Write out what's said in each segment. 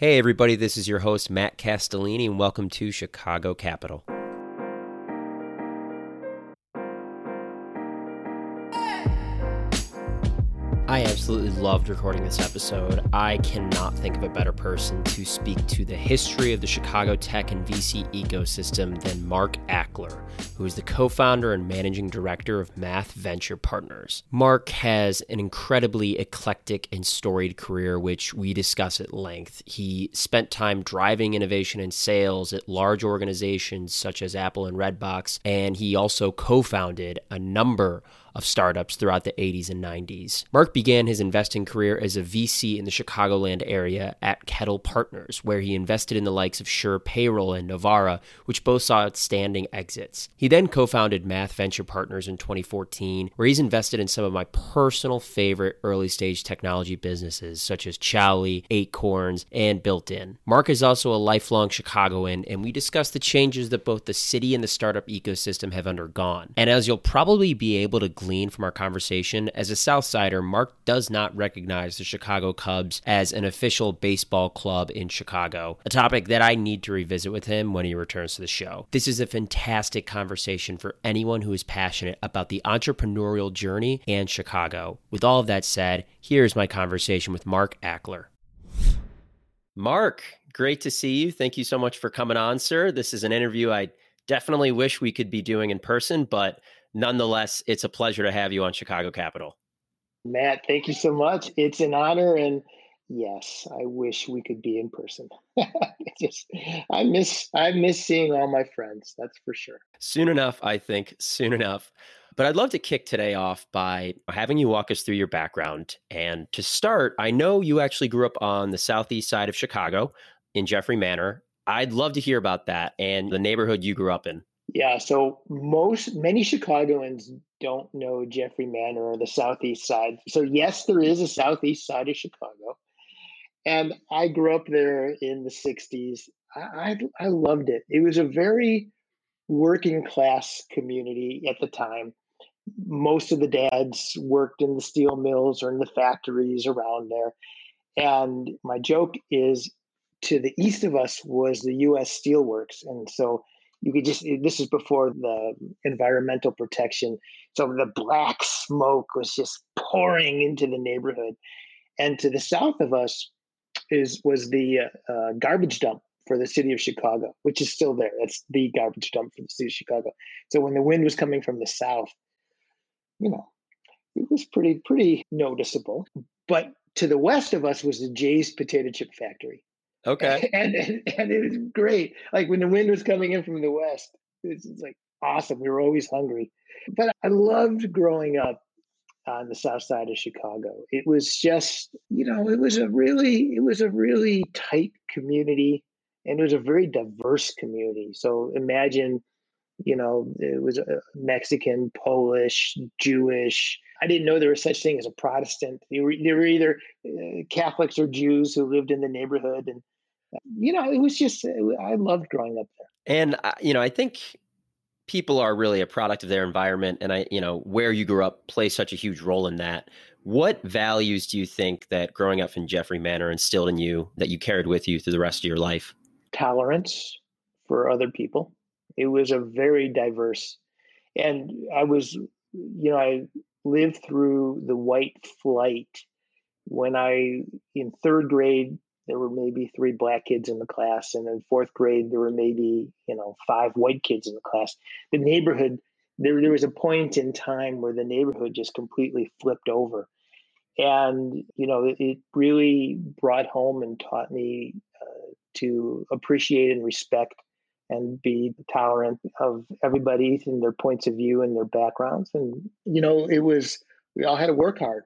Hey, everybody, this is your host, Matt Castellini, and welcome to Chicago Capital. I absolutely loved recording this episode. I cannot think of a better person to speak to the history of the Chicago tech and VC ecosystem than Mark Achler, who is the co founder and managing director of Math Venture Partners. Mark has an incredibly eclectic and storied career, which we discuss at length. He spent time driving innovation and sales at large organizations such as Apple and Redbox, and he also co founded a number of startups throughout the 80s and 90s. Mark began his investing career as a VC in the Chicagoland area at Kettle Partners, where he invested in the likes of Sure Payroll and Novarra, which both saw outstanding exits. He then co founded Math Venture Partners in 2014, where he's invested in some of my personal favorite early stage technology businesses, such as Chowly, Acorns, and Built In. Mark is also a lifelong Chicagoan, and we discuss the changes that both the city and the startup ecosystem have undergone. And as you'll probably be able to glean from our conversation, as a Southsider, Mark does not recognize the Chicago Cubs as an official baseball club in Chicago, a topic that I need to revisit with him when he returns to the show. This is a fantastic conversation for anyone who is passionate about the entrepreneurial journey and Chicago. With all of that said, here's my conversation with Mark Achler. Mark, great to see you. Thank you so much for coming on, sir. This is an interview I definitely wish we could be doing in person, but nonetheless, it's a pleasure to have you on Chicago Capital. Matt, thank you so much. It's an honor, and yes, I wish we could be in person. Just, I miss, I miss seeing all my friends. That's for sure. Soon enough, I think. Soon enough. But I'd love to kick today off by having you walk us through your background. And to start, I know you actually grew up on the southeast side of Chicago in Jeffrey Manor. I'd love to hear about that and the neighborhood you grew up in. Yeah, so most many Chicagoans don't know Jeffrey Manor or the southeast side. So yes, there is a southeast side of Chicago, and I grew up there in the '60s. I, I, I loved it. It was a very working class community at the time. Most of the dads worked in the steel mills or in the factories around there. And my joke is to the east of us was the US Steelworks. And so you could just this is before the environmental protection. So the black smoke was just pouring into the neighborhood. And to the south of us is was the uh, uh, garbage dump for the city of chicago which is still there. That's the garbage dump for the city of chicago. So when the wind was coming from the south you know it was pretty pretty noticeable. But to the west of us was the jay's potato chip factory Okay. And, and, it was great. Like when the wind was coming in from the west, it's, like awesome. We were always hungry. But I loved growing up on the south side of Chicago. It was just, you know, it was a really, it was a really tight community and it was a very diverse community. So imagine, you know, it was a Mexican, Polish, Jewish. I didn't know there was such thing as a Protestant. They were, they were either uh, Catholics or Jews who lived in the neighborhood, and you know, it was just I loved growing up there. And uh, you know, I think people are really a product of their environment, and I, you know, where you grew up plays such a huge role in that. What values do you think that growing up in Jeffrey Manor instilled in you that you carried with you through the rest of your life? Tolerance for other people. It was a very diverse, and I was, you know, I lived through the white flight when I, in third grade, there were maybe three black kids in the class and in fourth grade there were maybe you know five white kids in the class. The neighborhood there, there was a point in time where the neighborhood just completely flipped over. And you know it really brought home and taught me uh, to appreciate and respect and be tolerant of everybody and their points of view and their backgrounds. And you know it was we all had to work hard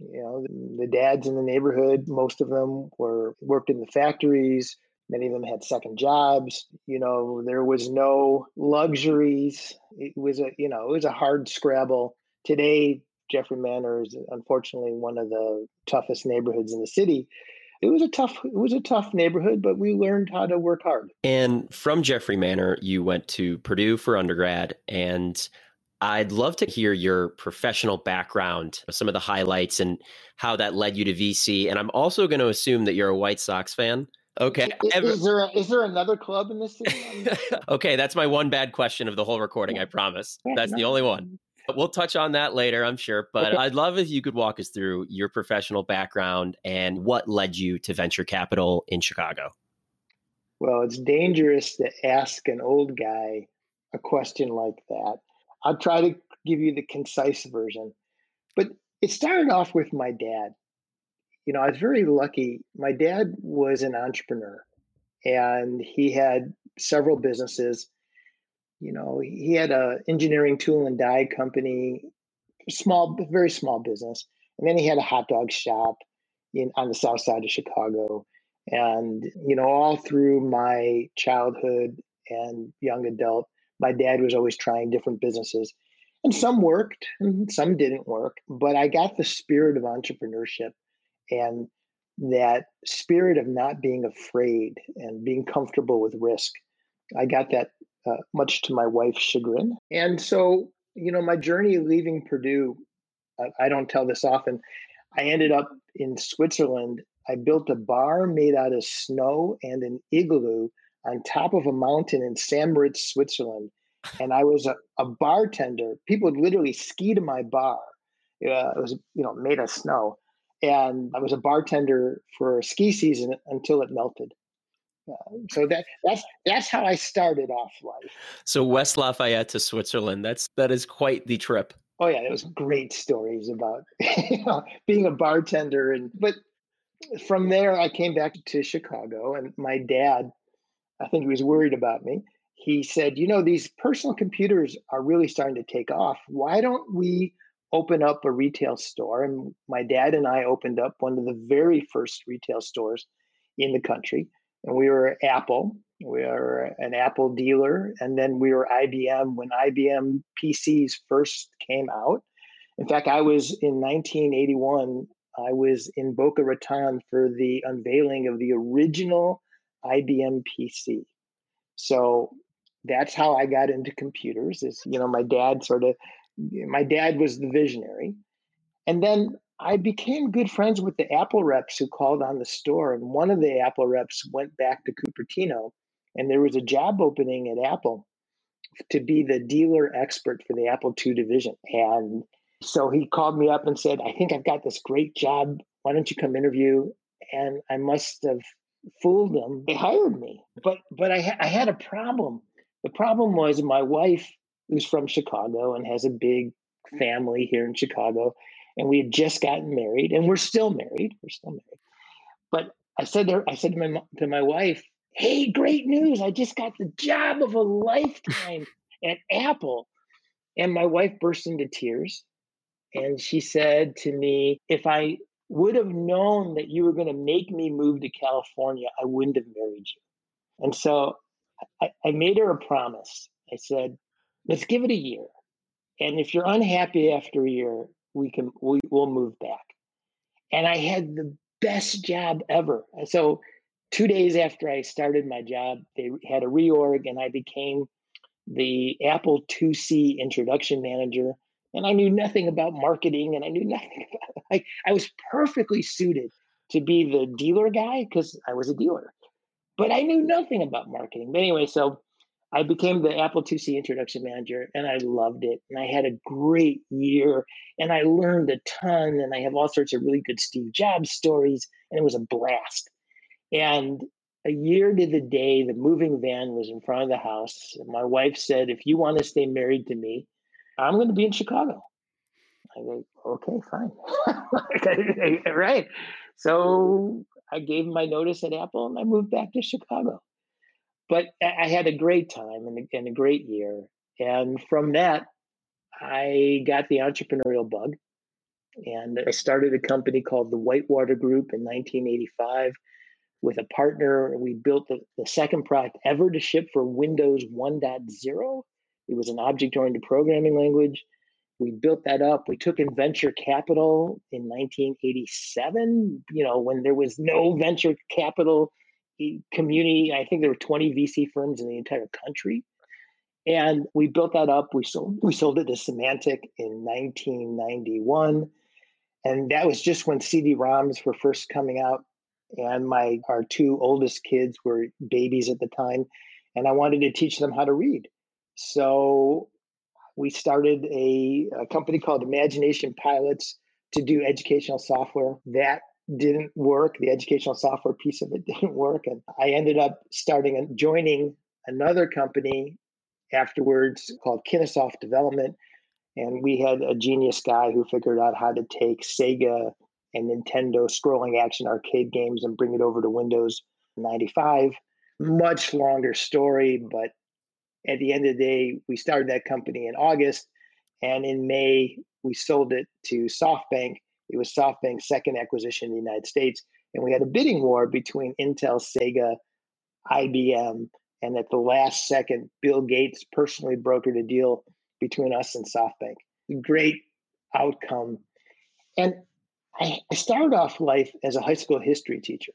you know, the dads in the neighborhood, most of them were worked in the factories. Many of them had second jobs. You know, there was no luxuries. It was a, you know, it was a hard scrabble. Today, Jeffrey Manor is unfortunately one of the toughest neighborhoods in the city. It was a tough, it was a tough neighborhood, but we learned how to work hard. And from Jeffrey Manor, you went to Purdue for undergrad, and I'd love to hear your professional background, some of the highlights, and how that led you to VC. And I'm also going to assume that you're a White Sox fan. Okay. Is, is, there a, is there another club in this city? okay, that's my one bad question of the whole recording. I promise. That's the only one. We'll touch on that later, I'm sure. But okay. I'd love if you could walk us through your professional background and what led you to venture capital in Chicago. Well, it's dangerous to ask an old guy a question like that. I'll try to give you the concise version. But it started off with my dad. You know, I was very lucky. My dad was an entrepreneur and he had several businesses. You know, he had a engineering tool and die company, small, very small business. And then he had a hot dog shop in on the south side of Chicago. And, you know, all through my childhood and young adult, my dad was always trying different businesses. And some worked and some didn't work. But I got the spirit of entrepreneurship and that spirit of not being afraid and being comfortable with risk. I got that uh, much to my wife's chagrin. And so, you know, my journey leaving Purdue, I, I don't tell this often. I ended up in Switzerland. I built a bar made out of snow and an igloo on top of a mountain in St. Moritz, Switzerland. And I was a, a bartender. People would literally ski to my bar. Uh, it was, you know, made of snow. And I was a bartender for ski season until it melted. Uh, so that that's that's how I started off life. So West Lafayette to Switzerland. That's that is quite the trip. Oh yeah, it was great stories about you know, being a bartender and but from there I came back to Chicago and my dad I think he was worried about me. He said, You know, these personal computers are really starting to take off. Why don't we open up a retail store? And my dad and I opened up one of the very first retail stores in the country. And we were Apple. We were an Apple dealer. And then we were IBM when IBM PCs first came out. In fact, I was in 1981, I was in Boca Raton for the unveiling of the original IBM PC. So that's how I got into computers. Is you know my dad sort of my dad was the visionary, and then I became good friends with the Apple reps who called on the store. And one of the Apple reps went back to Cupertino, and there was a job opening at Apple to be the dealer expert for the Apple II division. And so he called me up and said, I think I've got this great job. Why don't you come interview? And I must have fooled them. They hired me, but but I ha- I had a problem. The problem was my wife, who's from Chicago and has a big family here in Chicago, and we had just gotten married, and we're still married. We're still married. But I said to her, I said to my to my wife, "Hey, great news! I just got the job of a lifetime at Apple." And my wife burst into tears, and she said to me, "If I would have known that you were going to make me move to California, I wouldn't have married you. And so I, I made her a promise. I said, let's give it a year. And if you're unhappy after a year, we can we, we'll move back. And I had the best job ever. So two days after I started my job, they had a reorg and I became the Apple IIc introduction manager and I knew nothing about marketing and I knew nothing about like I was perfectly suited to be the dealer guy because I was a dealer. But I knew nothing about marketing. But anyway, so I became the Apple IIc introduction manager and I loved it. And I had a great year and I learned a ton and I have all sorts of really good Steve Jobs stories and it was a blast. And a year to the day, the moving van was in front of the house. And my wife said, if you want to stay married to me, I'm going to be in Chicago. I go, okay, fine. right. So I gave my notice at Apple and I moved back to Chicago. But I had a great time and a, and a great year. And from that, I got the entrepreneurial bug. And I started a company called the Whitewater Group in 1985 with a partner. We built the, the second product ever to ship for Windows 1.0 it was an object oriented programming language. We built that up. We took in venture capital in 1987, you know, when there was no venture capital eh, community. I think there were 20 VC firms in the entire country. And we built that up. We sold we sold it to Symantec in 1991. And that was just when CD-ROMs were first coming out. and my our two oldest kids were babies at the time, and I wanted to teach them how to read. So we started a, a company called Imagination Pilots to do educational software. That didn't work. The educational software piece of it didn't work, and I ended up starting and joining another company afterwards called Kinesoft Development. And we had a genius guy who figured out how to take Sega and Nintendo scrolling action arcade games and bring it over to Windows 95. Much longer story, but at the end of the day, we started that company in August. And in May, we sold it to SoftBank. It was SoftBank's second acquisition in the United States. And we had a bidding war between Intel, Sega, IBM, and at the last second, Bill Gates personally brokered a deal between us and SoftBank. Great outcome. And I, I started off life as a high school history teacher.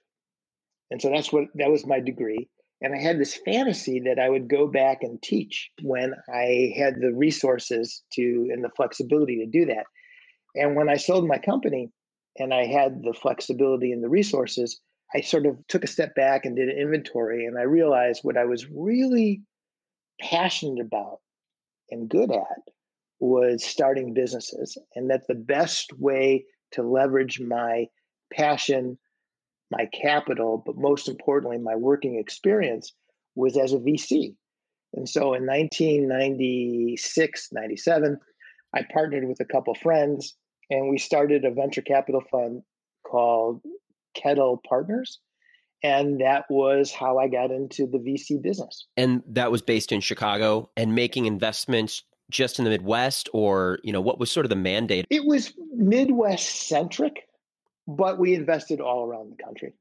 And so that's what that was my degree. And I had this fantasy that I would go back and teach when I had the resources to and the flexibility to do that. And when I sold my company and I had the flexibility and the resources, I sort of took a step back and did an inventory and I realized what I was really passionate about and good at was starting businesses and that the best way to leverage my passion, my capital, but most importantly, my working experience was as a VC. And so in 1996, 97, I partnered with a couple friends and we started a venture capital fund called Kettle Partners. And that was how I got into the VC business. And that was based in Chicago and making investments just in the Midwest, or, you know, what was sort of the mandate? It was Midwest centric, but we invested all around the country.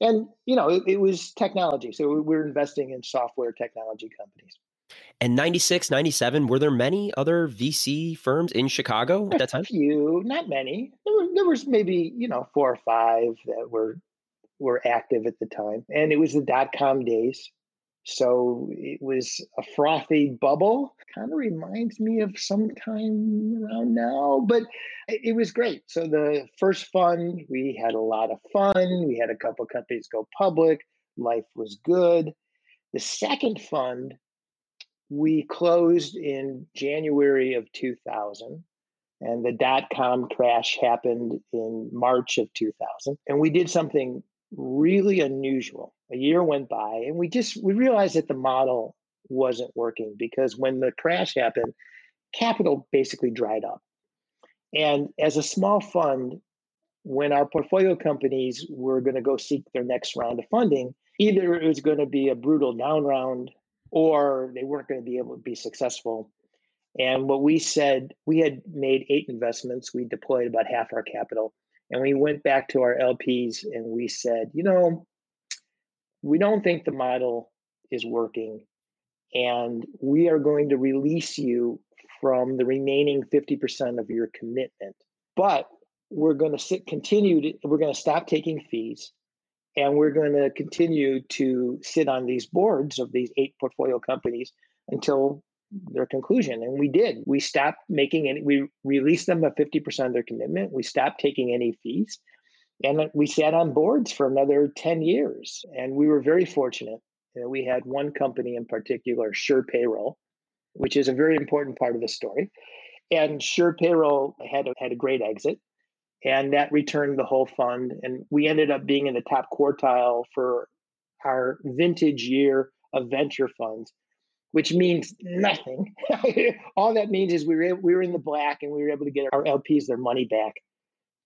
And, you know, it, it was technology. So we were investing in software technology companies. And 96, 97, were there many other VC firms in Chicago at that time? A few, not many. There, were, there was maybe, you know, four or five that were were active at the time. And it was the dot com days. So it was a frothy bubble. Kind of reminds me of some time around now, but it was great. So the first fund, we had a lot of fun. We had a couple companies go public. Life was good. The second fund we closed in January of 2000 and the dot com crash happened in March of 2000 and we did something really unusual a year went by and we just we realized that the model wasn't working because when the crash happened capital basically dried up and as a small fund when our portfolio companies were going to go seek their next round of funding either it was going to be a brutal down round or they weren't going to be able to be successful. And what we said, we had made eight investments. We deployed about half our capital. And we went back to our LPs and we said, you know, we don't think the model is working. And we are going to release you from the remaining 50% of your commitment. But we're going to sit, continue to, we're going to stop taking fees and we're going to continue to sit on these boards of these eight portfolio companies until their conclusion. And we did. We stopped making any, we released them at 50% of their commitment. We stopped taking any fees. And we sat on boards for another 10 years. And we were very fortunate. We had one company in particular, Sure Payroll, which is a very important part of the story. And Sure Payroll had a, had a great exit and that returned the whole fund. And we ended up being in the top quartile for our vintage year of venture funds, which means nothing. All that means is we were we were in the black and we were able to get our LPs their money back,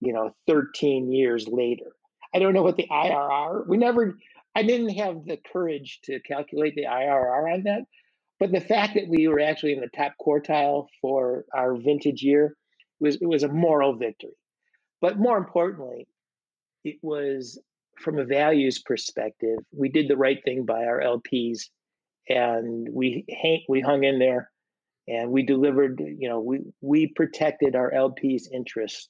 you know, 13 years later. I don't know what the IRR. We never. I didn't have the courage to calculate the IRR on that, but the fact that we were actually in the top quartile for our vintage year was it was a moral victory. But more importantly, it was from a values perspective, we did the right thing by our LPs and we hang, we hung in there and we delivered, you know, we we protected our LPs interests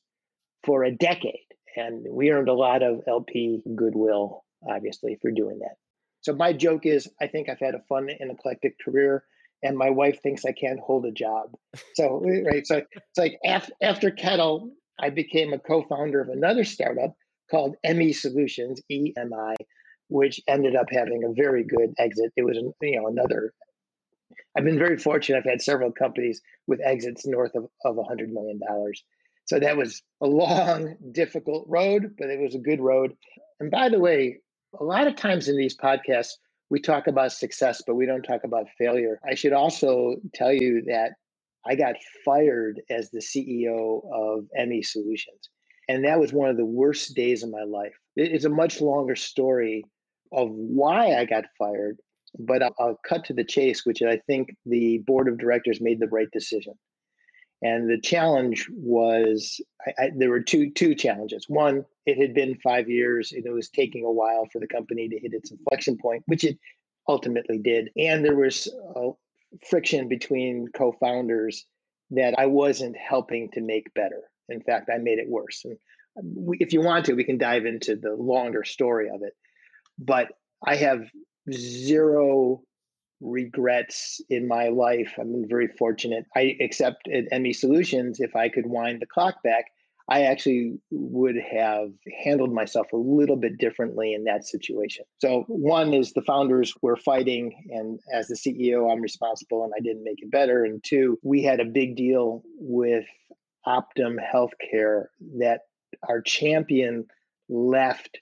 for a decade and we earned a lot of LP goodwill obviously for doing that. So my joke is I think I've had a fun and eclectic career and my wife thinks I can't hold a job. So right, so it's like after, after Kettle, I became a co founder of another startup called Emmi Solutions, EMI, which ended up having a very good exit. It was, you know, another. I've been very fortunate. I've had several companies with exits north of, of $100 million. So that was a long, difficult road, but it was a good road. And by the way, a lot of times in these podcasts, we talk about success, but we don't talk about failure. I should also tell you that I got fired as the CEO of Emmi Solutions. And that was one of the worst days of my life. It's a much longer story of why I got fired, but I'll, I'll cut to the chase, which I think the board of directors made the right decision. And the challenge was I, I, there were two two challenges. One, it had been five years, and it was taking a while for the company to hit its inflection point, which it ultimately did. And there was friction between co-founders that I wasn't helping to make better. In fact, I made it worse. And we, if you want to, we can dive into the longer story of it. But I have zero regrets in my life. I've been very fortunate. I accept at Emmi Solutions, if I could wind the clock back, I actually would have handled myself a little bit differently in that situation. So, one is the founders were fighting, and as the CEO, I'm responsible and I didn't make it better. And two, we had a big deal with Optum Healthcare that our champion left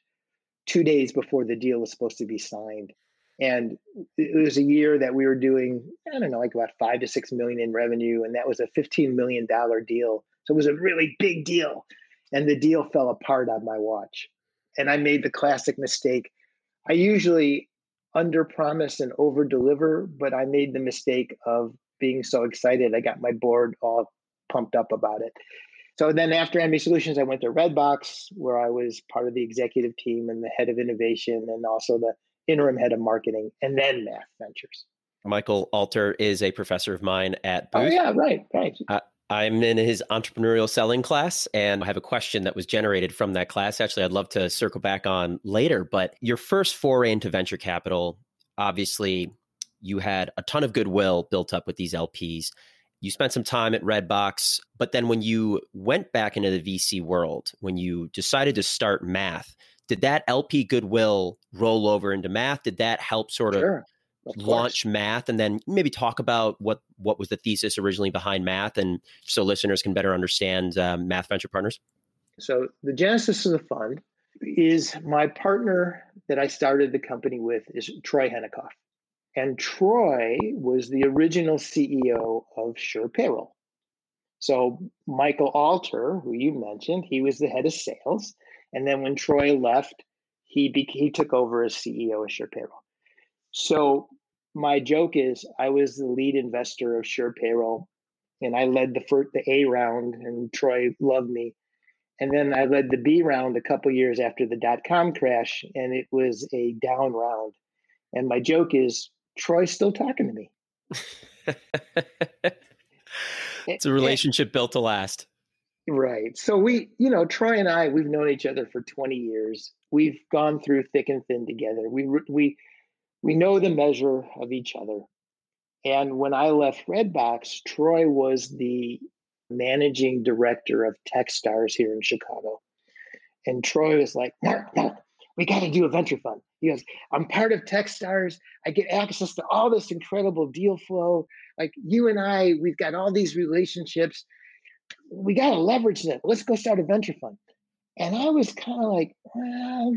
two days before the deal was supposed to be signed. And it was a year that we were doing, I don't know, like about five to six million in revenue. And that was a $15 million deal. So it was a really big deal. And the deal fell apart on my watch. And I made the classic mistake. I usually under promise and over deliver, but I made the mistake of being so excited. I got my board all pumped up about it. So then after Emmi Solutions, I went to Redbox, where I was part of the executive team and the head of innovation and also the interim head of marketing, and then Math Ventures. Michael Alter is a professor of mine at oh, Booth. Oh, yeah, right, right. Uh, I'm in his entrepreneurial selling class, and I have a question that was generated from that class. Actually, I'd love to circle back on later. But your first foray into venture capital, obviously, you had a ton of goodwill built up with these LPs. You spent some time at Redbox, but then when you went back into the VC world, when you decided to start math, did that LP goodwill roll over into math? Did that help sort of, sure, of launch math and then maybe talk about what what was the thesis originally behind math and so listeners can better understand um, math venture partners? So the genesis of the fund is my partner that I started the company with is Troy Henikoff. And Troy was the original CEO of Sure Payroll. So Michael Alter, who you mentioned, he was the head of sales. And then when Troy left, he be, he took over as CEO of Sure Payroll. So my joke is I was the lead investor of Sure Payroll, and I led the first, the A round, and Troy loved me. And then I led the B round a couple years after the dot com crash, and it was a down round. And my joke is Troy's still talking to me. Eh, it's a eh. relationship built to last. Right. So we, you know, Troy and I, we've known each other for 20 years. We've gone through thick and thin together. We we we know the measure of each other. And when I left Redbox, Troy was the managing director of Techstars here in Chicago. And Troy was like, Mark, Mark, we got to do a venture fund. He goes, I'm part of Techstars. I get access to all this incredible deal flow. Like you and I, we've got all these relationships we got to leverage that. Let's go start a venture fund. And I was kind of like, well,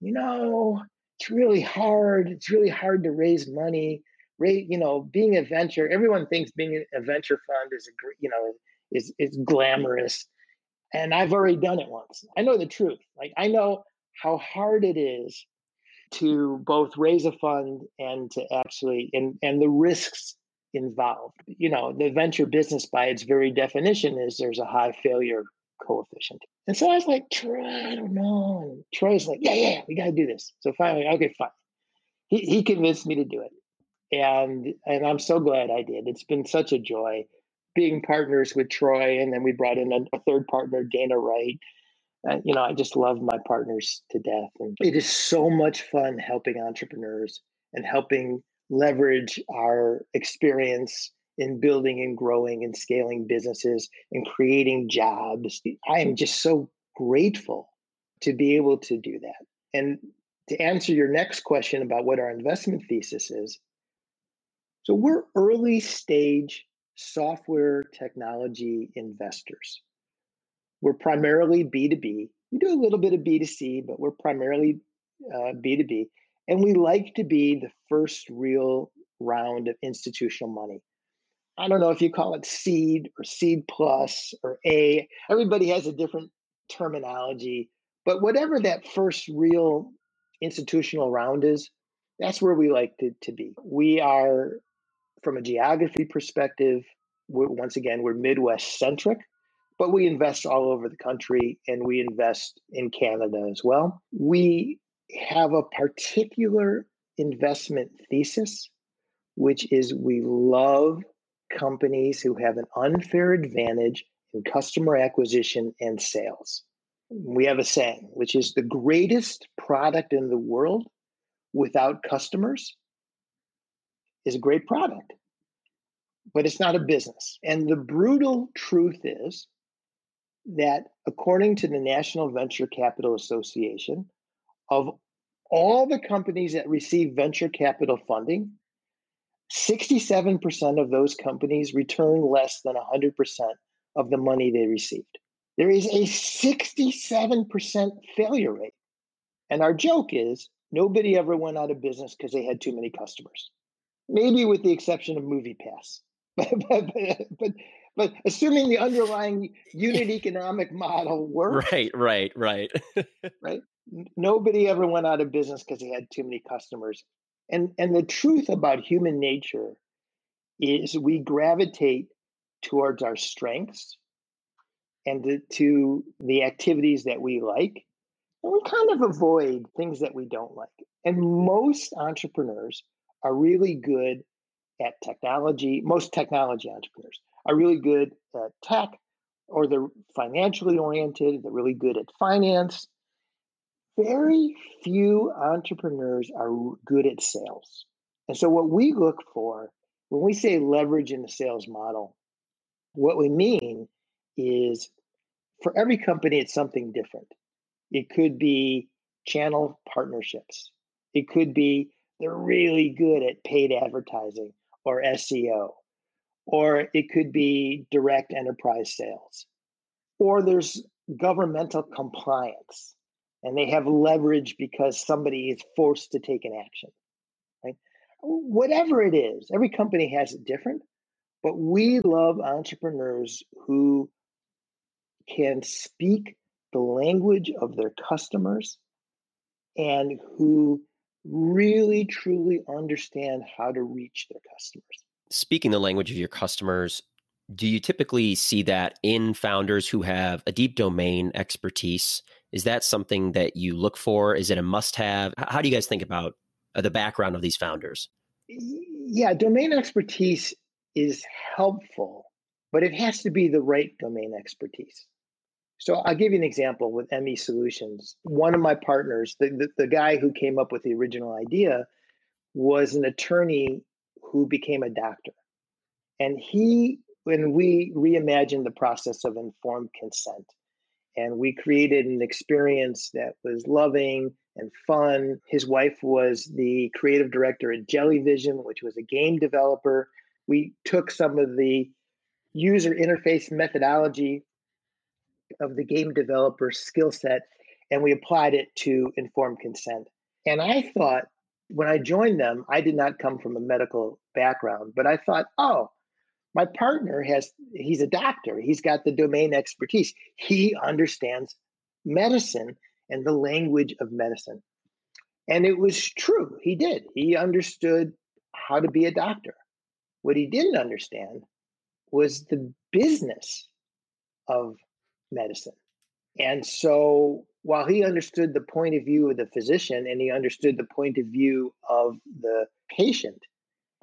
you know, it's really hard. It's really hard to raise money. Raise, you know, being a venture, everyone thinks being a venture fund is a, you know, is is glamorous. And I've already done it once. I know the truth. Like I know how hard it is mm. to both raise a fund and to actually and and the risks involved. You know, the venture business by its very definition is there's a high failure coefficient. And so I was like, Troy, I don't know. And Troy's like, yeah, yeah, we got to do this. So finally, okay, fine. He, he convinced me to do it. And and I'm so glad I did. It's been such a joy being partners with Troy. And then we brought in a, a third partner, Dana Wright. You know, I just love my partners to death. And it is so much fun helping entrepreneurs and helping leverage our experience in building and growing and scaling businesses and creating jobs. I am just so grateful to be able to do that. And to answer your next question about what our investment thesis is, so we're early stage software technology investors. We're primarily B2B. We do a little bit of B2C, but we're primarily uh, B2B. And we like to be the first real round of institutional money. I don't know if you call it seed or seed plus or A. Everybody has a different terminology, but whatever that first real institutional round is, that's where we like to, to be. We are, from a geography perspective, once again, we're Midwest centric, but we invest all over the country and we invest in Canada as well. We have a particular investment thesis, which is we love companies who have an unfair advantage in customer acquisition and sales. We have a saying, which is the greatest product in the world without customers is a great product, but it's not a business. And the brutal truth is that, according to the National Venture Capital Association, of all the companies that receive venture capital funding, 67% of those companies return less than 100% of the money they received. There is a 67% failure rate. And our joke is nobody ever went out of business because they had too many customers. Maybe with the exception of MoviePass. but, but, but, but assuming the underlying unit economic model works. Right, right, right. right? Nobody ever went out of business because they had too many customers. And and the truth about human nature is we gravitate towards our strengths and to, to the activities that we like. And we kind of avoid things that we don't like. And most entrepreneurs are really good at technology. Most technology entrepreneurs are really good at tech or they're financially oriented, they're really good at finance, very few entrepreneurs are good at sales. And so, what we look for when we say leverage in the sales model, what we mean is for every company, it's something different. It could be channel partnerships, it could be they're really good at paid advertising or SEO, or it could be direct enterprise sales, or there's governmental compliance and they have leverage because somebody is forced to take an action right? Whatever it is every company has it different but we love entrepreneurs who can speak the language of their customers and who really truly understand how to reach their customers speaking the language of your customers do you typically see that in founders who have a deep domain expertise is that something that you look for? Is it a must have? How do you guys think about uh, the background of these founders? Yeah, domain expertise is helpful, but it has to be the right domain expertise. So I'll give you an example with Emmi Solutions. One of my partners, the, the, the guy who came up with the original idea, was an attorney who became a doctor. And he, when we reimagined the process of informed consent, and we created an experience that was loving and fun. His wife was the creative director at Jellyvision, which was a game developer. We took some of the user interface methodology of the game developer skill set and we applied it to informed consent. And I thought when I joined them, I did not come from a medical background, but I thought, oh, my partner has, he's a doctor, he's got the domain expertise, he understands medicine and the language of medicine. And it was true, he did. He understood how to be a doctor. What he didn't understand was the business of medicine. And so while he understood the point of view of the physician and he understood the point of view of the patient,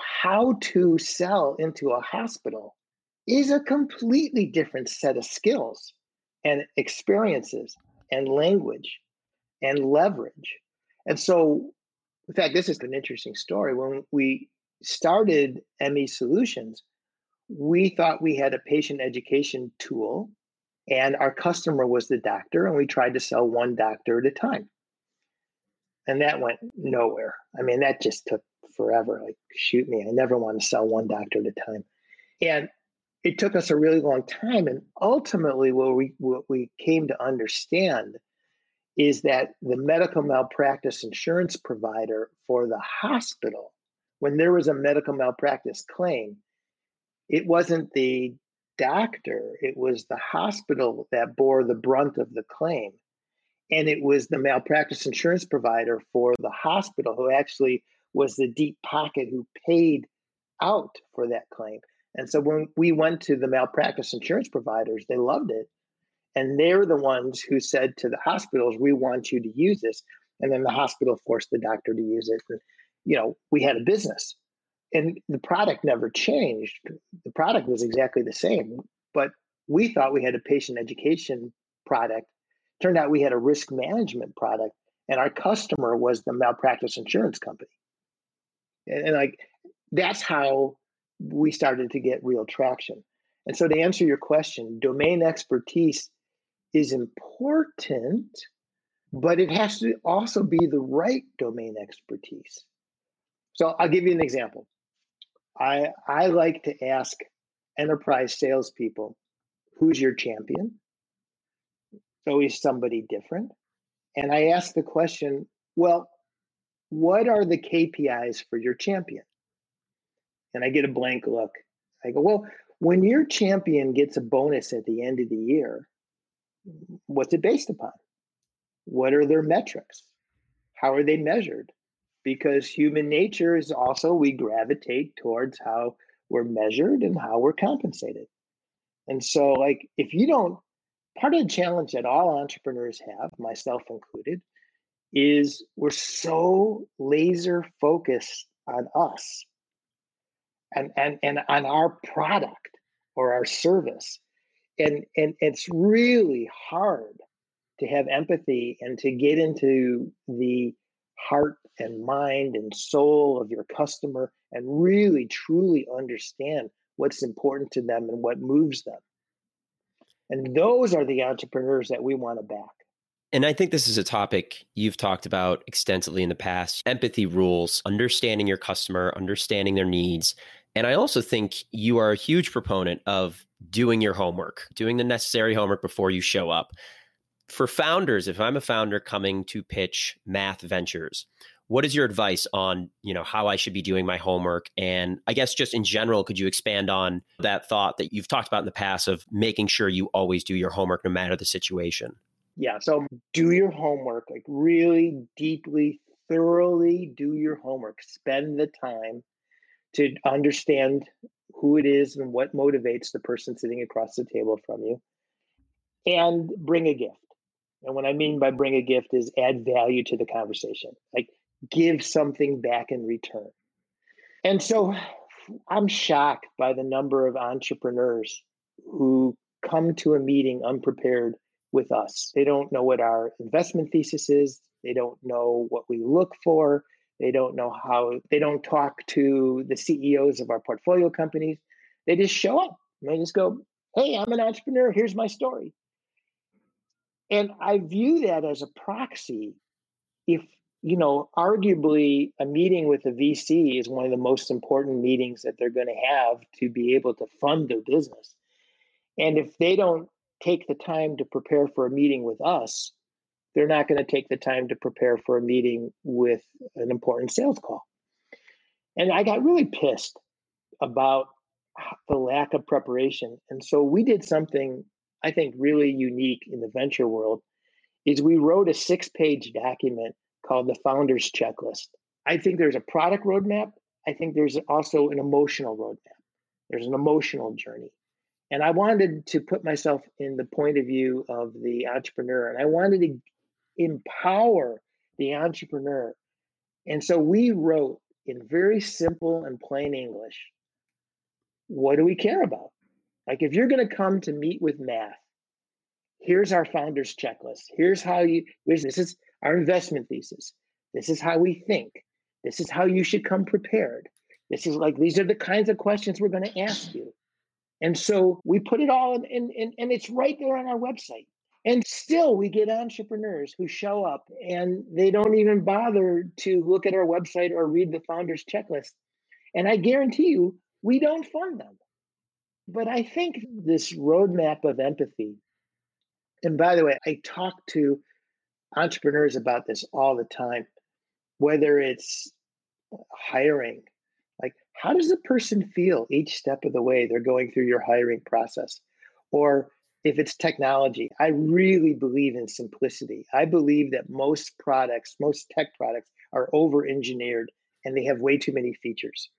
how to sell into a hospital is a completely different set of skills and experiences and language and leverage. And so, in fact, this is an interesting story. When we started Emmi Solutions, we thought we had a patient education tool And our customer was the doctor, and we tried to sell one doctor at a time. And that went nowhere. I mean, that just took forever. Like, shoot me, I never want to sell one doctor at a time. And it took us a really long time. And ultimately, what we, what we came to understand is that the medical malpractice insurance provider for the hospital, when there was a medical malpractice claim, it wasn't the doctor, it was the hospital that bore the brunt of the claim. And it was the malpractice insurance provider for the hospital who actually was the deep pocket who paid out for that claim. And so when we went to the malpractice insurance providers, they loved it. And they're the ones who said to the hospitals, we want you to use this. And then the hospital forced the doctor to use it. And, you know, we had a business and the product never changed. The product was exactly the same, but we thought we had a patient education product. Turned out we had a risk management product, and our customer was the malpractice insurance company. And, and like that's how we started to get real traction. And so, to answer your question, domain expertise is important, but it has to also be the right domain expertise. So, I'll give you an example. I I like to ask enterprise salespeople, who's your champion? It's always somebody different. And I ask the question, well, what are the KPIs for your champion? And I get a blank look. I go, well, when your champion gets a bonus at the end of the year, what's it based upon? What are their metrics? How are they measured? Because human nature is also we gravitate towards how we're measured and how we're compensated. And so, like, if you don't, part of the challenge that all entrepreneurs have, myself included, is we're so laser focused on us and, and, and on our product or our service. And, and it's really hard to have empathy and to get into the heart and mind and soul of your customer and really truly understand what's important to them and what moves them. And those are the entrepreneurs that we want to back. And I think this is a topic you've talked about extensively in the past empathy rules, understanding your customer, understanding their needs. And I also think you are a huge proponent of doing your homework, doing the necessary homework before you show up for founders, if I'm a founder coming to pitch math ventures, what is your advice on you know how I should be doing my homework? And I guess just in general, could you expand on that thought that you've talked about in the past of making sure you always do your homework no matter the situation? Yeah. So do your homework, like really deeply, thoroughly do your homework. Spend the time to understand who it is and what motivates the person sitting across the table from you and bring a gift and what I mean by bring a gift is add value to the conversation, like give something back in return. And so I'm shocked by the number of entrepreneurs who come to a meeting unprepared with us. They don't know what our investment thesis is, they don't know what we look for, they don't know how, they don't talk to the CEOs of our portfolio companies. They just show up they just go, Hey, I'm an entrepreneur. Here's my story. And I view that as a proxy. If, you know, arguably a meeting with a VC is one of the most important meetings that they're going to have to be able to fund their business. And if they don't take the time to prepare for a meeting with us, they're not going to take the time to prepare for a meeting with an important sales call. And I got really pissed about the lack of preparation. And so we did something I think really unique in the venture world is we wrote a six page document called the Founders Checklist. I think there's a product roadmap. I think there's also an emotional roadmap. There's an emotional journey. And I wanted to put myself in the point of view of the entrepreneur and I wanted to empower the entrepreneur. And so we wrote in very simple and plain English what do we care about? Like if you're going to come to meet with math, here's our founder's checklist. Here's how you this is our investment thesis. This is how we think. This is how you should come prepared. This is like these are the kinds of questions we're going to ask you. And so we put it all in, in, in, and it's right there on our website. And still, we get entrepreneurs who show up and they don't even bother to look at our website or read the founder's checklist. And I guarantee you, we don't fund them. But I think this roadmap of empathy, and by the way, I talk to entrepreneurs about this all the time, whether it's uh, hiring, like how does a person feel each step of the way they're going through your hiring process? Or if it's technology, I really believe in simplicity. I believe that most products, most tech products, are over engineered and they have way too many features.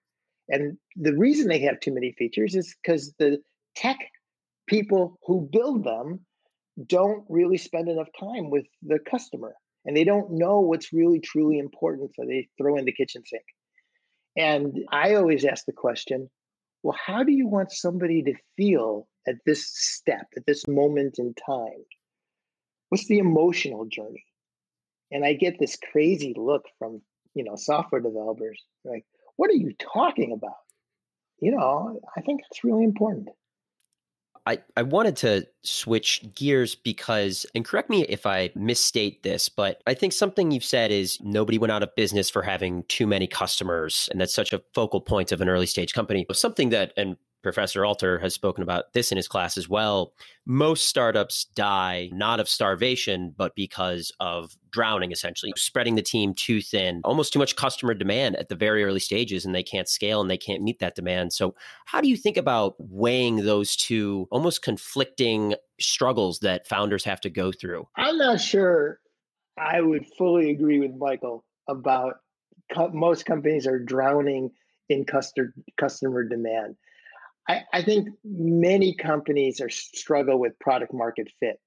And the reason they have too many features is because the tech people who build them don't really spend enough time with the customer and they don't know what's really truly important. So they throw in the kitchen sink. And I always ask the question well, how do you want somebody to feel at this step, at this moment in time? What's the emotional journey? And I get this crazy look from, you know, software developers like, what are you talking about? You know, I think that's really important. I, I wanted to switch gears because, and correct me if I misstate this, but I think something you've said is nobody went out of business for having too many customers. And that's such a focal point of an early stage company. Something that, and Professor Alter has spoken about this in his class as well. Most startups die not of starvation, but because of drowning, essentially, spreading the team too thin, almost too much customer demand at the very early stages, and they can't scale and they can't meet that demand. So, how do you think about weighing those two almost conflicting struggles that founders have to go through? I'm not sure I would fully agree with Michael about co- most companies are drowning in customer customer demand. I, I think many companies are struggle with product market fit.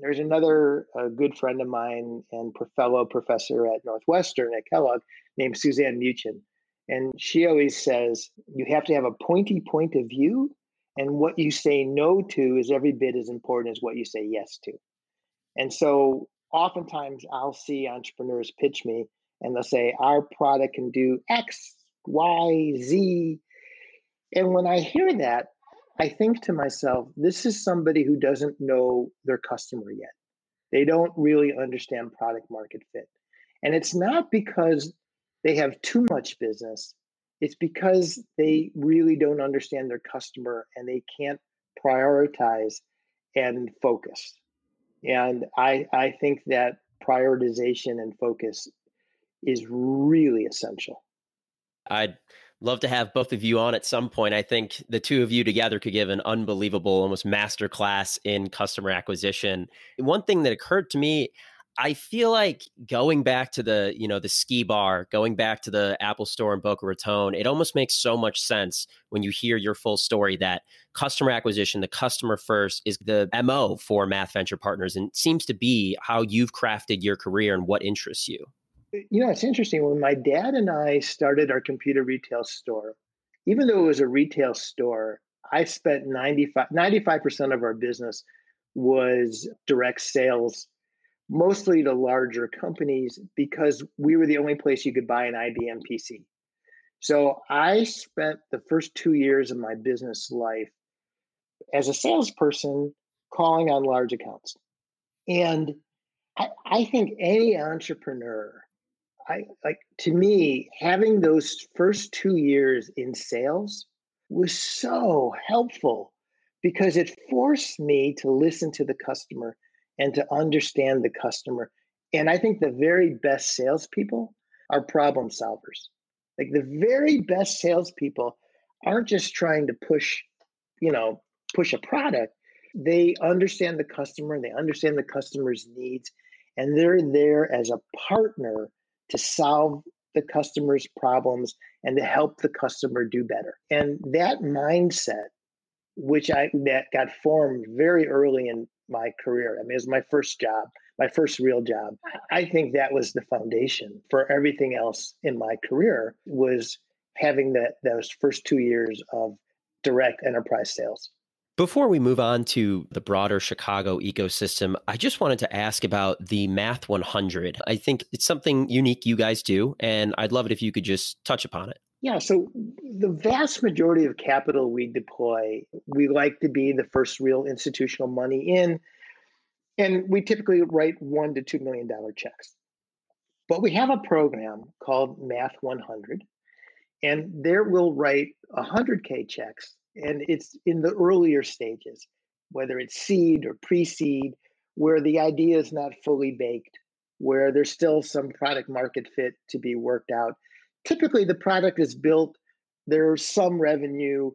There's another good friend of mine and fellow professor at Northwestern at Kellogg named Suzanne Muchin. And she always says you have to have a pointy point of view, and what you say no to is every bit as important as what you say yes to. And so oftentimes I'll see entrepreneurs pitch me and they'll say, Our product can do X, Y, Z, and when I hear that, I think to myself, this is somebody who doesn't know their customer yet. They don't really understand product market fit. And it's not because they have too much business, it's because they really don't understand their customer and they can't prioritize and focus. And I, I think that prioritization and focus is really essential. I'd love to have both of you on at some point. I think the two of you together could give an unbelievable, almost master class in customer acquisition. One thing that occurred to me, I feel like going back to the, you know, the ski bar, going back to the Apple store in Boca Raton, it almost makes so much sense when you hear your full story that customer acquisition, the customer first is the MO for Math Venture Partners and seems to be how you've crafted your career and what interests you you know, it's interesting. When my dad and I started our computer retail store, even though it was a retail store, I spent 95, 95% of our business was direct sales, mostly to larger companies, because we were the only place you could buy an IBM PC. So I spent the first two years of my business life as a salesperson calling on large accounts. And I, I think any entrepreneur I like to me having those first two years in sales was so helpful because it forced me to listen to the customer and to understand the customer. And I think the very best salespeople are problem solvers. Like the very best salespeople aren't just trying to push, you know, push a product. They understand the customer, they understand the customer's needs, and they're there as a partner to solve the customer's problems and to help the customer do better. And that mindset, which I that got formed very early in my career. I mean, it was my first job, my first real job. I think that was the foundation for everything else in my career was having that those first two years of direct enterprise sales. Before we move on to the broader Chicago ecosystem, I just wanted to ask about the Math 100. I think it's something unique you guys do, and I'd love it if you could just touch upon it. Yeah, so the vast majority of capital we deploy, we like to be the first real institutional money in, and we typically write one to two million dollar checks. But we have a program called Math 100, and there we'll write 100K checks, and it's in the earlier stages, whether it's seed or pre seed, where the idea is not fully baked, where there's still some product market fit to be worked out. Typically, the product is built, there's some revenue,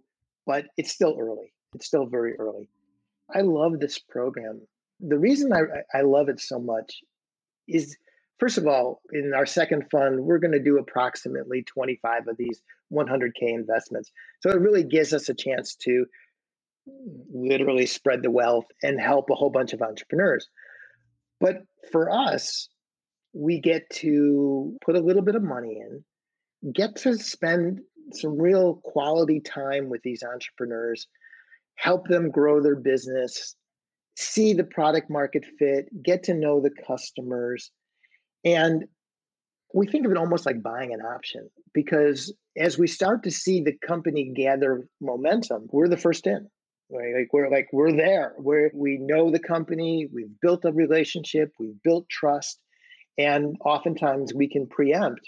but it's still early. It's still very early. I love this program. The reason I, I love it so much is First of all, in our second fund, we're going to do approximately 25 of these 100K investments. So it really gives us a chance to literally spread the wealth and help a whole bunch of entrepreneurs. But for us, we get to put a little bit of money in, get to spend some real quality time with these entrepreneurs, help them grow their business, see the product market fit, get to know the customers, and we think of it almost like buying an option because as we start to see the company gather momentum, we're the first in. Right? Like we're like we're there. Where we know the company, we've built a relationship, we've built trust, and oftentimes we can preempt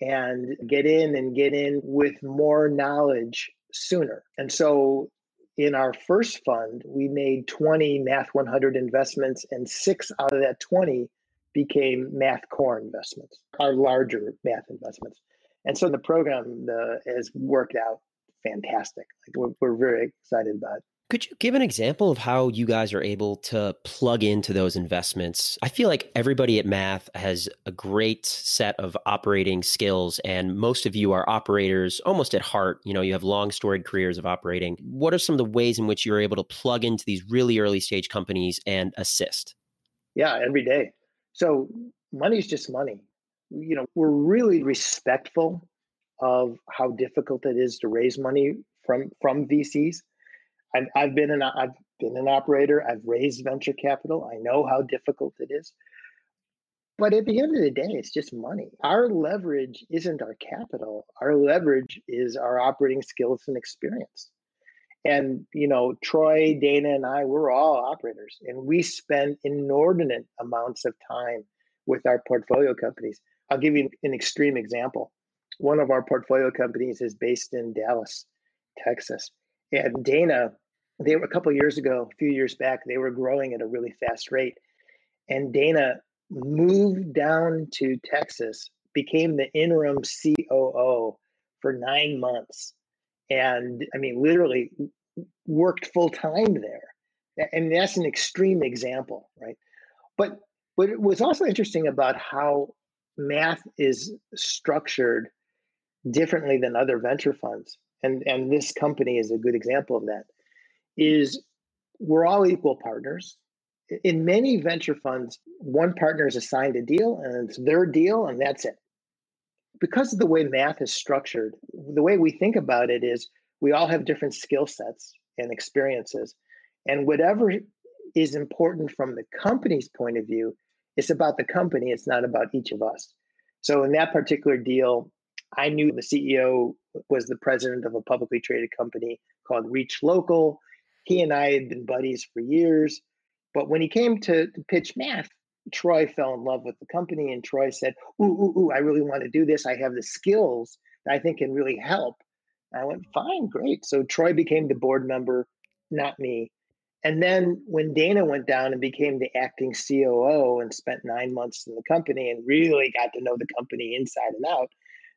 and get in and get in with more knowledge sooner. And so in our first fund, we made 20 Math 100 investments, and six out of that 20 became math core investments, our larger math investments. And so the program the, has worked out fantastic. Like we're, we're very excited about it. Could you give an example of how you guys are able to plug into those investments? I feel like everybody at Math has a great set of operating skills, and most of you are operators almost at heart. You know, you have long storied careers of operating. What are some of the ways in which you're able to plug into these really early stage companies and assist? Yeah, every day. So money is just money. You know, we're really respectful of how difficult it is to raise money from from VCs. I've, I've been an I've been an operator. I've raised venture capital. I know how difficult it is. But at the end of the day, it's just money. Our leverage isn't our capital. Our leverage is our operating skills and experience. And, you know, Troy, Dana, and I, we're all operators, and we spend inordinate amounts of time with our portfolio companies. I'll give you an extreme example. One of our portfolio companies is based in Dallas, Texas. And Dana, they were a couple years ago, a few years back, they were growing at a really fast rate. And Dana moved down to Texas, became the interim COO for nine months and I mean, literally worked full time there. And that's an extreme example, right? But but it was also interesting about how math is structured differently than other venture funds. And and this company is a good example of that. Is we're all equal partners. In many venture funds, one partner is assigned a deal and it's their deal and that's it because of the way math is structured, the way we think about it is we all have different skill sets and experiences. And whatever is important from the company's point of view, it's about the company, it's not about each of us. So in that particular deal, I knew the CEO was the president of a publicly traded company called Reach Local. He and I had been buddies for years. But when he came to, to pitch math, Troy fell in love with the company, and Troy said, "Ooh, ooh, ooh! I really want to do this. I have the skills that I think can really help." And I went, "Fine, great." So Troy became the board member, not me. And then when Dana went down and became the acting COO and spent nine months in the company and really got to know the company inside and out,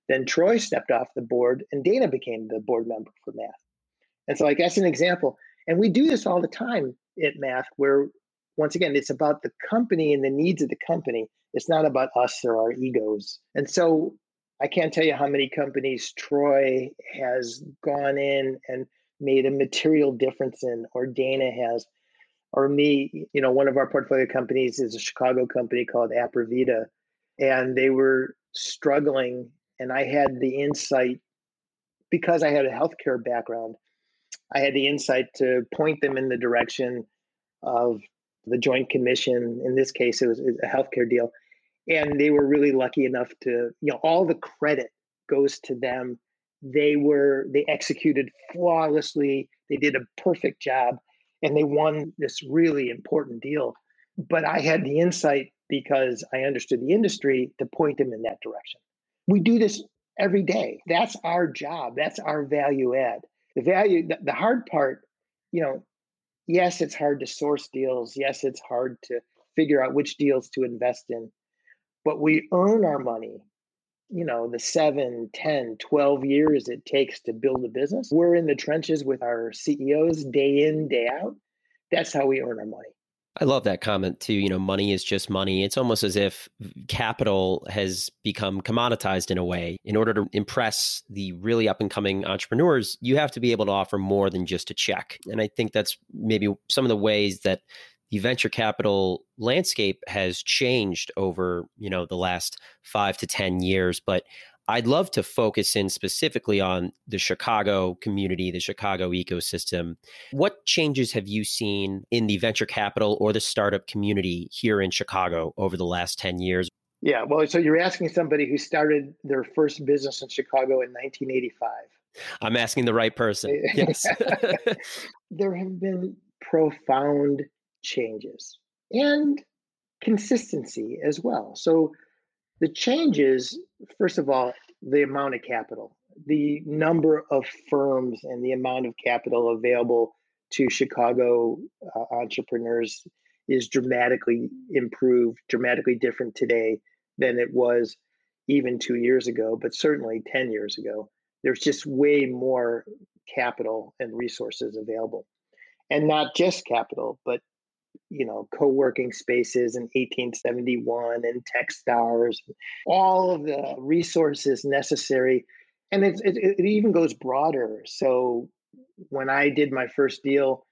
then Troy stepped off the board and Dana became the board member for Math. And so, like that's an example. And we do this all the time at Math, where once again, it's about the company and the needs of the company. It's not about us or our egos. And so I can't tell you how many companies Troy has gone in and made a material difference in, or Dana has, or me. You know, one of our portfolio companies is a Chicago company called Apervita, and they were struggling. And I had the insight because I had a healthcare background. I had the insight to point them in the direction of the Joint Commission. In this case, it was a healthcare deal. And they were really lucky enough to, you know, all the credit goes to them. They were they executed flawlessly. They did a perfect job and they won this really important deal. But i had the insight because i understood the industry to point them in that direction. We do this every day. That's our job. That's our value add. The value the, the hard part you know yes it's hard to source deals. Yes it's hard to figure out which deals to invest in but we earn our money you know the 7 10 12 years it takes to build a business. We're in the trenches with our ceos day in day out. That's how we earn our money I love that comment too. You know, money is just money. It's almost as if capital has become commoditized in a way. In order to impress the really up and coming entrepreneurs, you have to be able to offer more than just a check. And I think that's maybe some of the ways that the venture capital landscape has changed over you know the last five to ten years but i'd love to focus in specifically on the chicago community the chicago ecosystem. What changes have you seen in the venture capital or the startup community here in chicago over the last 10 years? Yeah well so you're asking somebody who started their first business in chicago in 1985 i'm asking the right person. Yes. There have been profound changes and consistency as well. So the changes, first of all, the amount of capital, the number of firms and the amount of capital available to Chicago uh, entrepreneurs is dramatically improved, dramatically different today than it was even two years ago, but certainly 10 years ago. There's just way more capital and resources available. And not just capital, but you know, co-working spaces in 1871 and Techstars, all of the resources necessary. And it, it, it even goes broader. So when I did my first deal,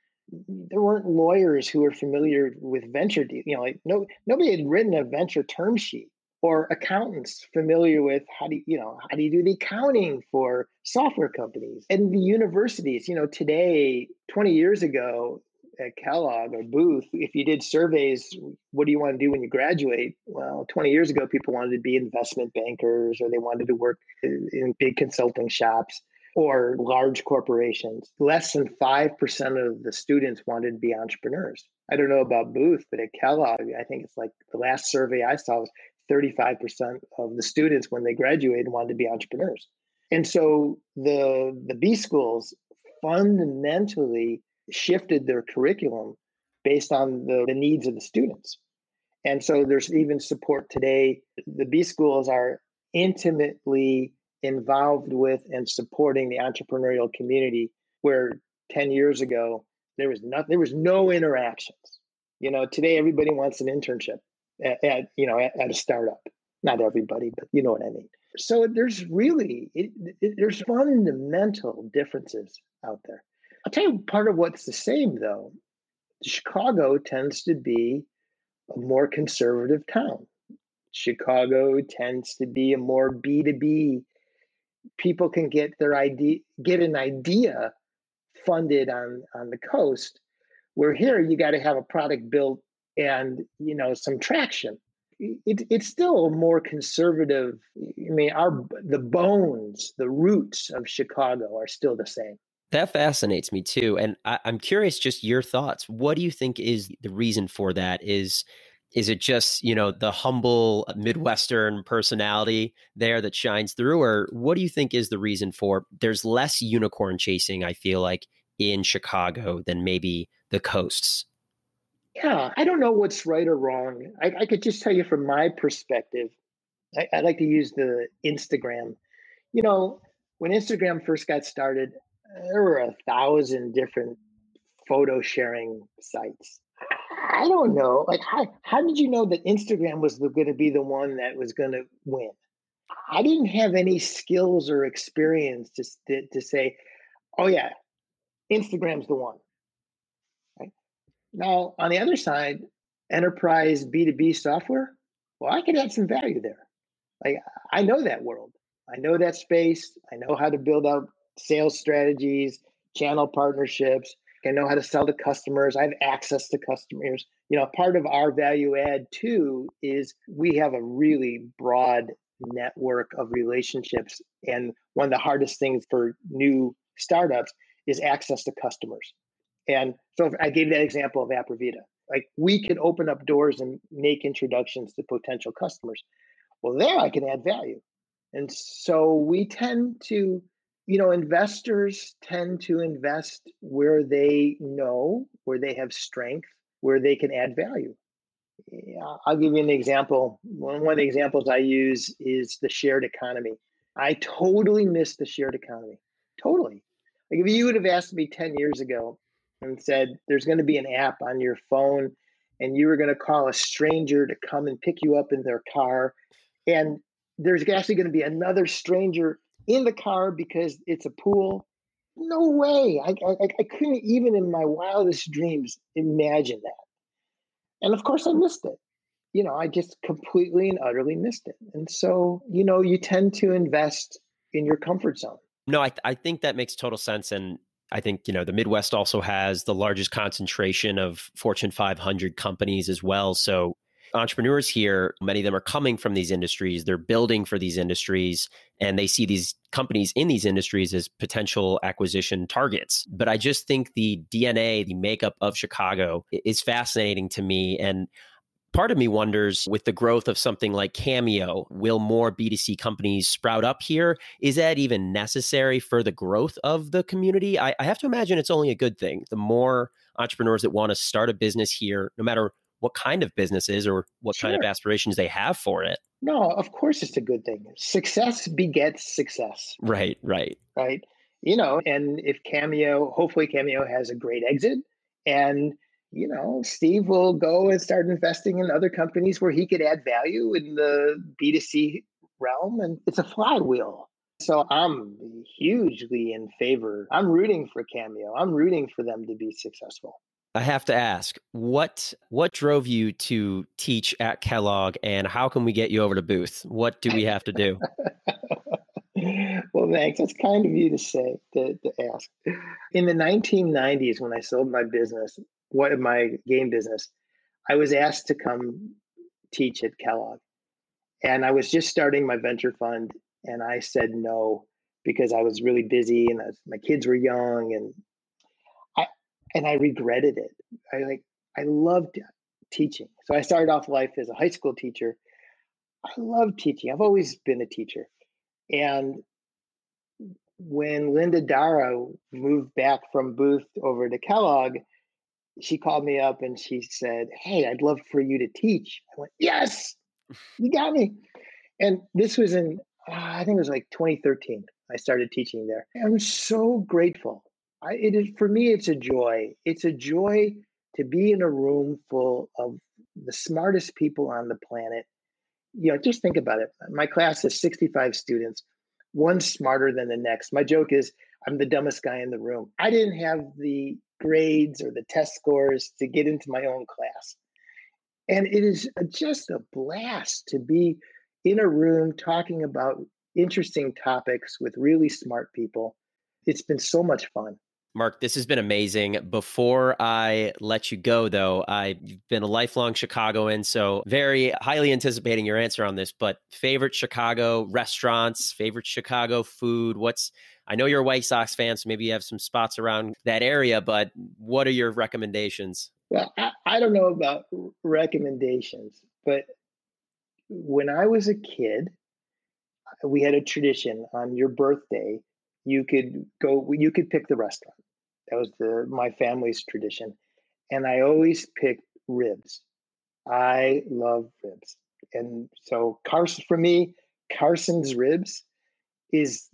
there weren't lawyers who were familiar with venture deal. You know, like no nobody had written a venture term sheet or accountants familiar with how do you, you know how do you do the accounting for software companies and the universities. You know, today, 20 years ago, at Kellogg or Booth, if you did surveys, what do you want to do when you graduate? Well, 20 years ago, people wanted to be investment bankers or they wanted to work in big consulting shops or large corporations. Less than 5% of the students wanted to be entrepreneurs. I don't know about Booth, but at Kellogg, I think it's like the last survey I saw was 35% of the students when they graduated wanted to be entrepreneurs. And so the the B schools fundamentally shifted their curriculum based on the, the needs of the students. And so there's even support today. The B schools are intimately involved with and supporting the entrepreneurial community where 10 years ago there was not there was no interactions. You know, today everybody wants an internship at, at you know at, at, a startup. Not everybody, but you know what I mean. So there's really it, it, there's fundamental differences out there. Tell you part of what's the same though. Chicago tends to be a more conservative town. Chicago tends to be a more B2B. People can get their idea, get an idea funded on on the coast. Where here you got to have a product built and you know some traction. It, it's still more conservative. I mean, our the bones, the roots of Chicago are still the same. That fascinates me too. And I, am curious just your thoughts. What do you think is the reason for that? Is is it just, you know, the humble Midwestern personality there that shines through? Or what do you think is the reason for there's less unicorn chasing, I feel like, in Chicago than maybe the coasts? Yeah, I don't know what's right or wrong. I, I could just tell you from my perspective, I, I like to use the Instagram. You know, when Instagram first got started, there were a thousand different photo sharing sites. I don't know. Like, how, how did you know that Instagram was going to be the one that was going to win? I didn't have any skills or experience to, to, to say, oh, yeah, Instagram's the one. Right? Now, on the other side, enterprise B2B software, well, I could add some value there. Like, I know that world. I know that space. I know how to build out sales strategies, channel partnerships. I know how to sell to customers. I have access to customers. You know, part of our value add too is we have a really broad network of relationships. And one of the hardest things for new startups is access to customers. And so I gave that example of Apervita. Like we can open up doors and make introductions to potential customers. Well, there I can add value. And so we tend to, you know, investors tend to invest where they know, where they have strength, where they can add value. I'll give you an example. One, one of the examples I use is the shared economy. I totally miss the shared economy. Totally. Like if you would have asked me 10 years ago and said there's going to be an app on your phone and you were going to call a stranger to come and pick you up in their car and there's actually going to be another stranger in the car because it's a pool. No way. I, I, I couldn't even in my wildest dreams imagine that. And of course i mm. missed it. You know i just completely and utterly missed it. And so you know you tend to invest in your comfort zone. No i, I think that makes total sense and I think, you know, the Midwest also has the largest concentration of Fortune 500 companies as well. So entrepreneurs here, many of them are coming from these industries, they're building for these industries, and they see these companies in these industries as potential acquisition targets. But I just think the DNA, the makeup of Chicago is fascinating to me. And part of me wonders with the growth of something like Cameo, will more B2C companies sprout up here? Is that even necessary for the growth of the community? I, I have to imagine it's only a good thing. The more entrepreneurs that want to start a business here, no matter what kind of business is or what sure. kind of aspirations they have for it. No, of course it's a good thing. Success begets success. Right, right. Right. You know, and if Cameo, hopefully Cameo has a great exit and you know, Steve will go and start investing in other companies where he could add value in the B2C realm. And it's a flywheel. So I'm hugely in favor. I'm rooting for Cameo. I'm rooting for them to be successful. I have to ask, what what drove you to teach at Kellogg and how can we get you over to Booth? What do we have to do? well, thanks. That's kind of you to say, to, to ask. In the 1990s, when I sold my business, what my game business, I was asked to come teach at Kellogg. And I was just starting my venture fund and I said no because I was really busy and my kids were young and and I regretted it. I like I loved teaching. So I started off life as a high school teacher. I love teaching. I've always been a teacher. And when Linda Darragh moved back from Booth over to Kellogg, she called me up and she said, Hey, I'd love for you to teach. I went, Yes, you got me. And this was in, uh, I think it was like 2013. I started teaching there. I'm so grateful. I, it is for me, it's a joy. It's a joy to be in a room full of the smartest people on the planet. You know, just think about it. My class has 65 students, one smarter than the next. My joke is I'm the dumbest guy in the room. I didn't have the grades or the test scores to get into my own class. And it is just a blast to be in a room talking about interesting topics with really smart people. It's been so much fun. Mark, this has been amazing. Before I let you go, though, I've been a lifelong Chicagoan, so very highly anticipating your answer on this. But favorite Chicago restaurants, favorite Chicago food? What's I know you're a White Sox fan, so maybe you have some spots around that area, but what are your recommendations? Well, I, I don't know about recommendations, but when I was a kid, we had a tradition on your birthday, you could go, you could pick the restaurant. That was the my family's tradition. And I always picked ribs. I love ribs. And so Carson for me, Carson's ribs is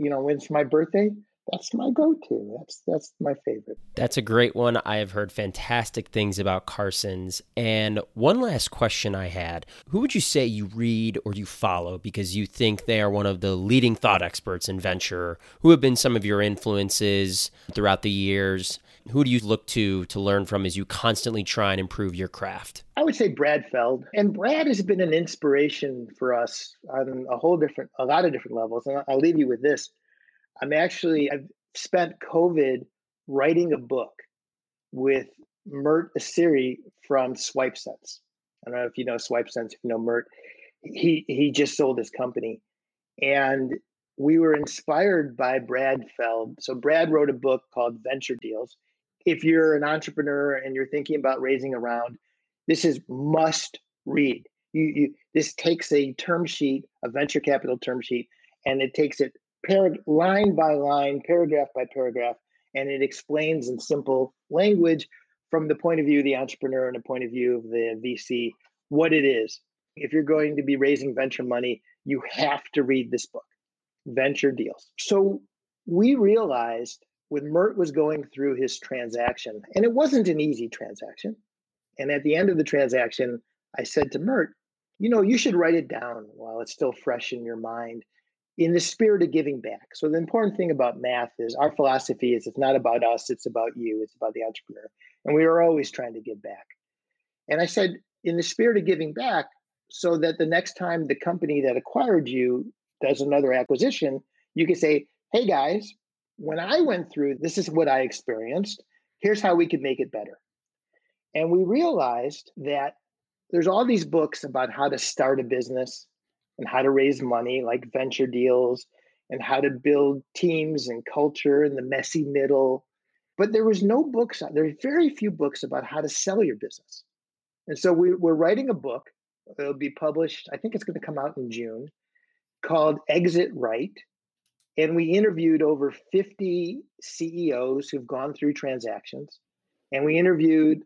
you know, when it's my birthday, that's my go-to. That's that's my favorite. That's a great one. I have heard fantastic things about Carson's. And one last question I had: Who would you say you read or you follow because you think they are one of the leading thought experts in venture? Who have been some of your influences throughout the years? Who do you look to to learn from as you constantly try and improve your craft? I would say Brad Feld. And Brad has been an inspiration for us on a whole different, a lot of different levels. And I'll leave you with this. I'm actually, I've spent COVID writing a book with Mert Iseri from Swipe SwipeSense. I don't know if you know Swipe SwipeSense, if you know Mert. he he just sold his company, and we were inspired by Brad Feld. So Brad wrote a book called Venture Deals. If you're an entrepreneur and you're thinking about raising a round, this is must read. You, you this takes a term sheet, a venture capital term sheet, and it takes it par- line by line, paragraph by paragraph, and it explains in simple language from the point of view of the entrepreneur and the point of view of the VC what it is. If you're going to be raising venture money, you have to read this book, Venture Deals. So we realized when Mert was going through his transaction, and it wasn't an easy transaction. And at the end of the transaction, I said to Mert, you know, you should write it down while it's still fresh in your mind in the spirit of giving back. So the important thing about math is our philosophy is it's not about us, it's about you, it's about the entrepreneur. And we are always trying to give back. And I said, in the spirit of giving back, so that the next time the company that acquired you does another acquisition, you can say, hey guys, when I went through this is what I experienced. Here's how we could make it better. And we realized that there's all these books about how to start a business and how to raise money, like venture deals, and how to build teams and culture in the messy middle. But there was no books, there's very few books about how to sell your business. And so we, we're writing a book. It'll be published, I think it's going to come out in June, called Exit Right. And we interviewed over 50 CEOs who've gone through transactions. And we interviewed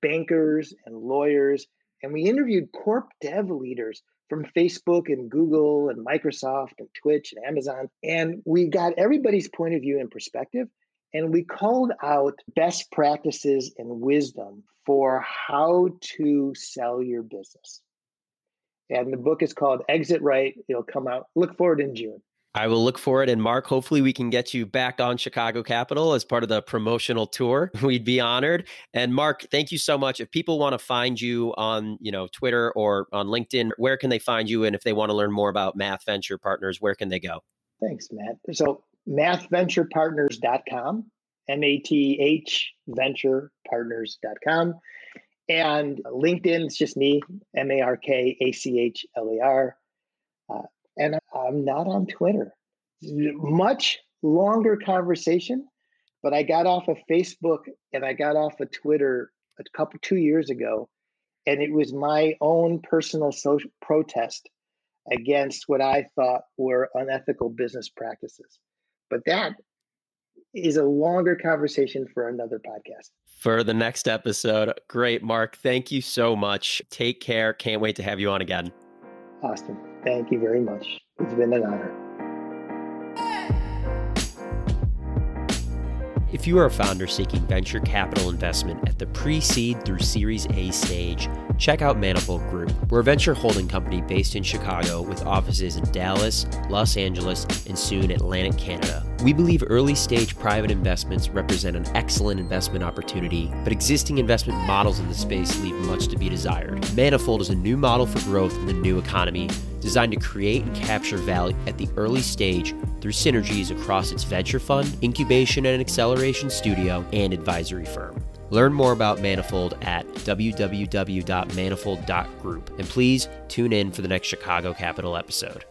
bankers and lawyers. And we interviewed corp dev leaders from Facebook and Google and Microsoft and Twitch and Amazon. And we got everybody's point of view and perspective. And we called out best practices and wisdom for how to sell your business. And the book is called Exit Right. It'll come out. Look forward in June. I will look for it. And Mark, hopefully we can get you back on Chicago Capital as part of the promotional tour. We'd be honored. And Mark, thank you so much. If people want to find you on, you know, Twitter or on LinkedIn, where can they find you? And if they want to learn more about Math Venture Partners, where can they go? Thanks, Matt. So mathventurepartners.com, M-A-T-H venturepartners.com. And LinkedIn, it's just me, M-A-R-K-A-C-H-L-E-R. And I'm not on Twitter. Much longer conversation, but I got off of Facebook and I got off of Twitter a couple two years ago, and it was my own personal social protest against what I thought were unethical business practices. But that is a longer conversation for another podcast. For the next episode. Great, Mark. Thank you so much. Take care. Can't wait to have you on again. Austin, thank you very much. It's been an honor. If you are a founder seeking venture capital investment at the pre seed through Series A stage, check out Manifold Group. We're a venture holding company based in Chicago with offices in Dallas, Los Angeles, and soon Atlantic Canada. We believe early stage private investments represent an excellent investment opportunity, but existing investment models in the space leave much to be desired. Manifold is a new model for growth in the new economy, designed to create and capture value at the early stage through synergies across its venture fund, incubation and acceleration studio, and advisory firm. Learn more about Manifold at www.manifold.group. And please tune in for the next Chicago Capital episode.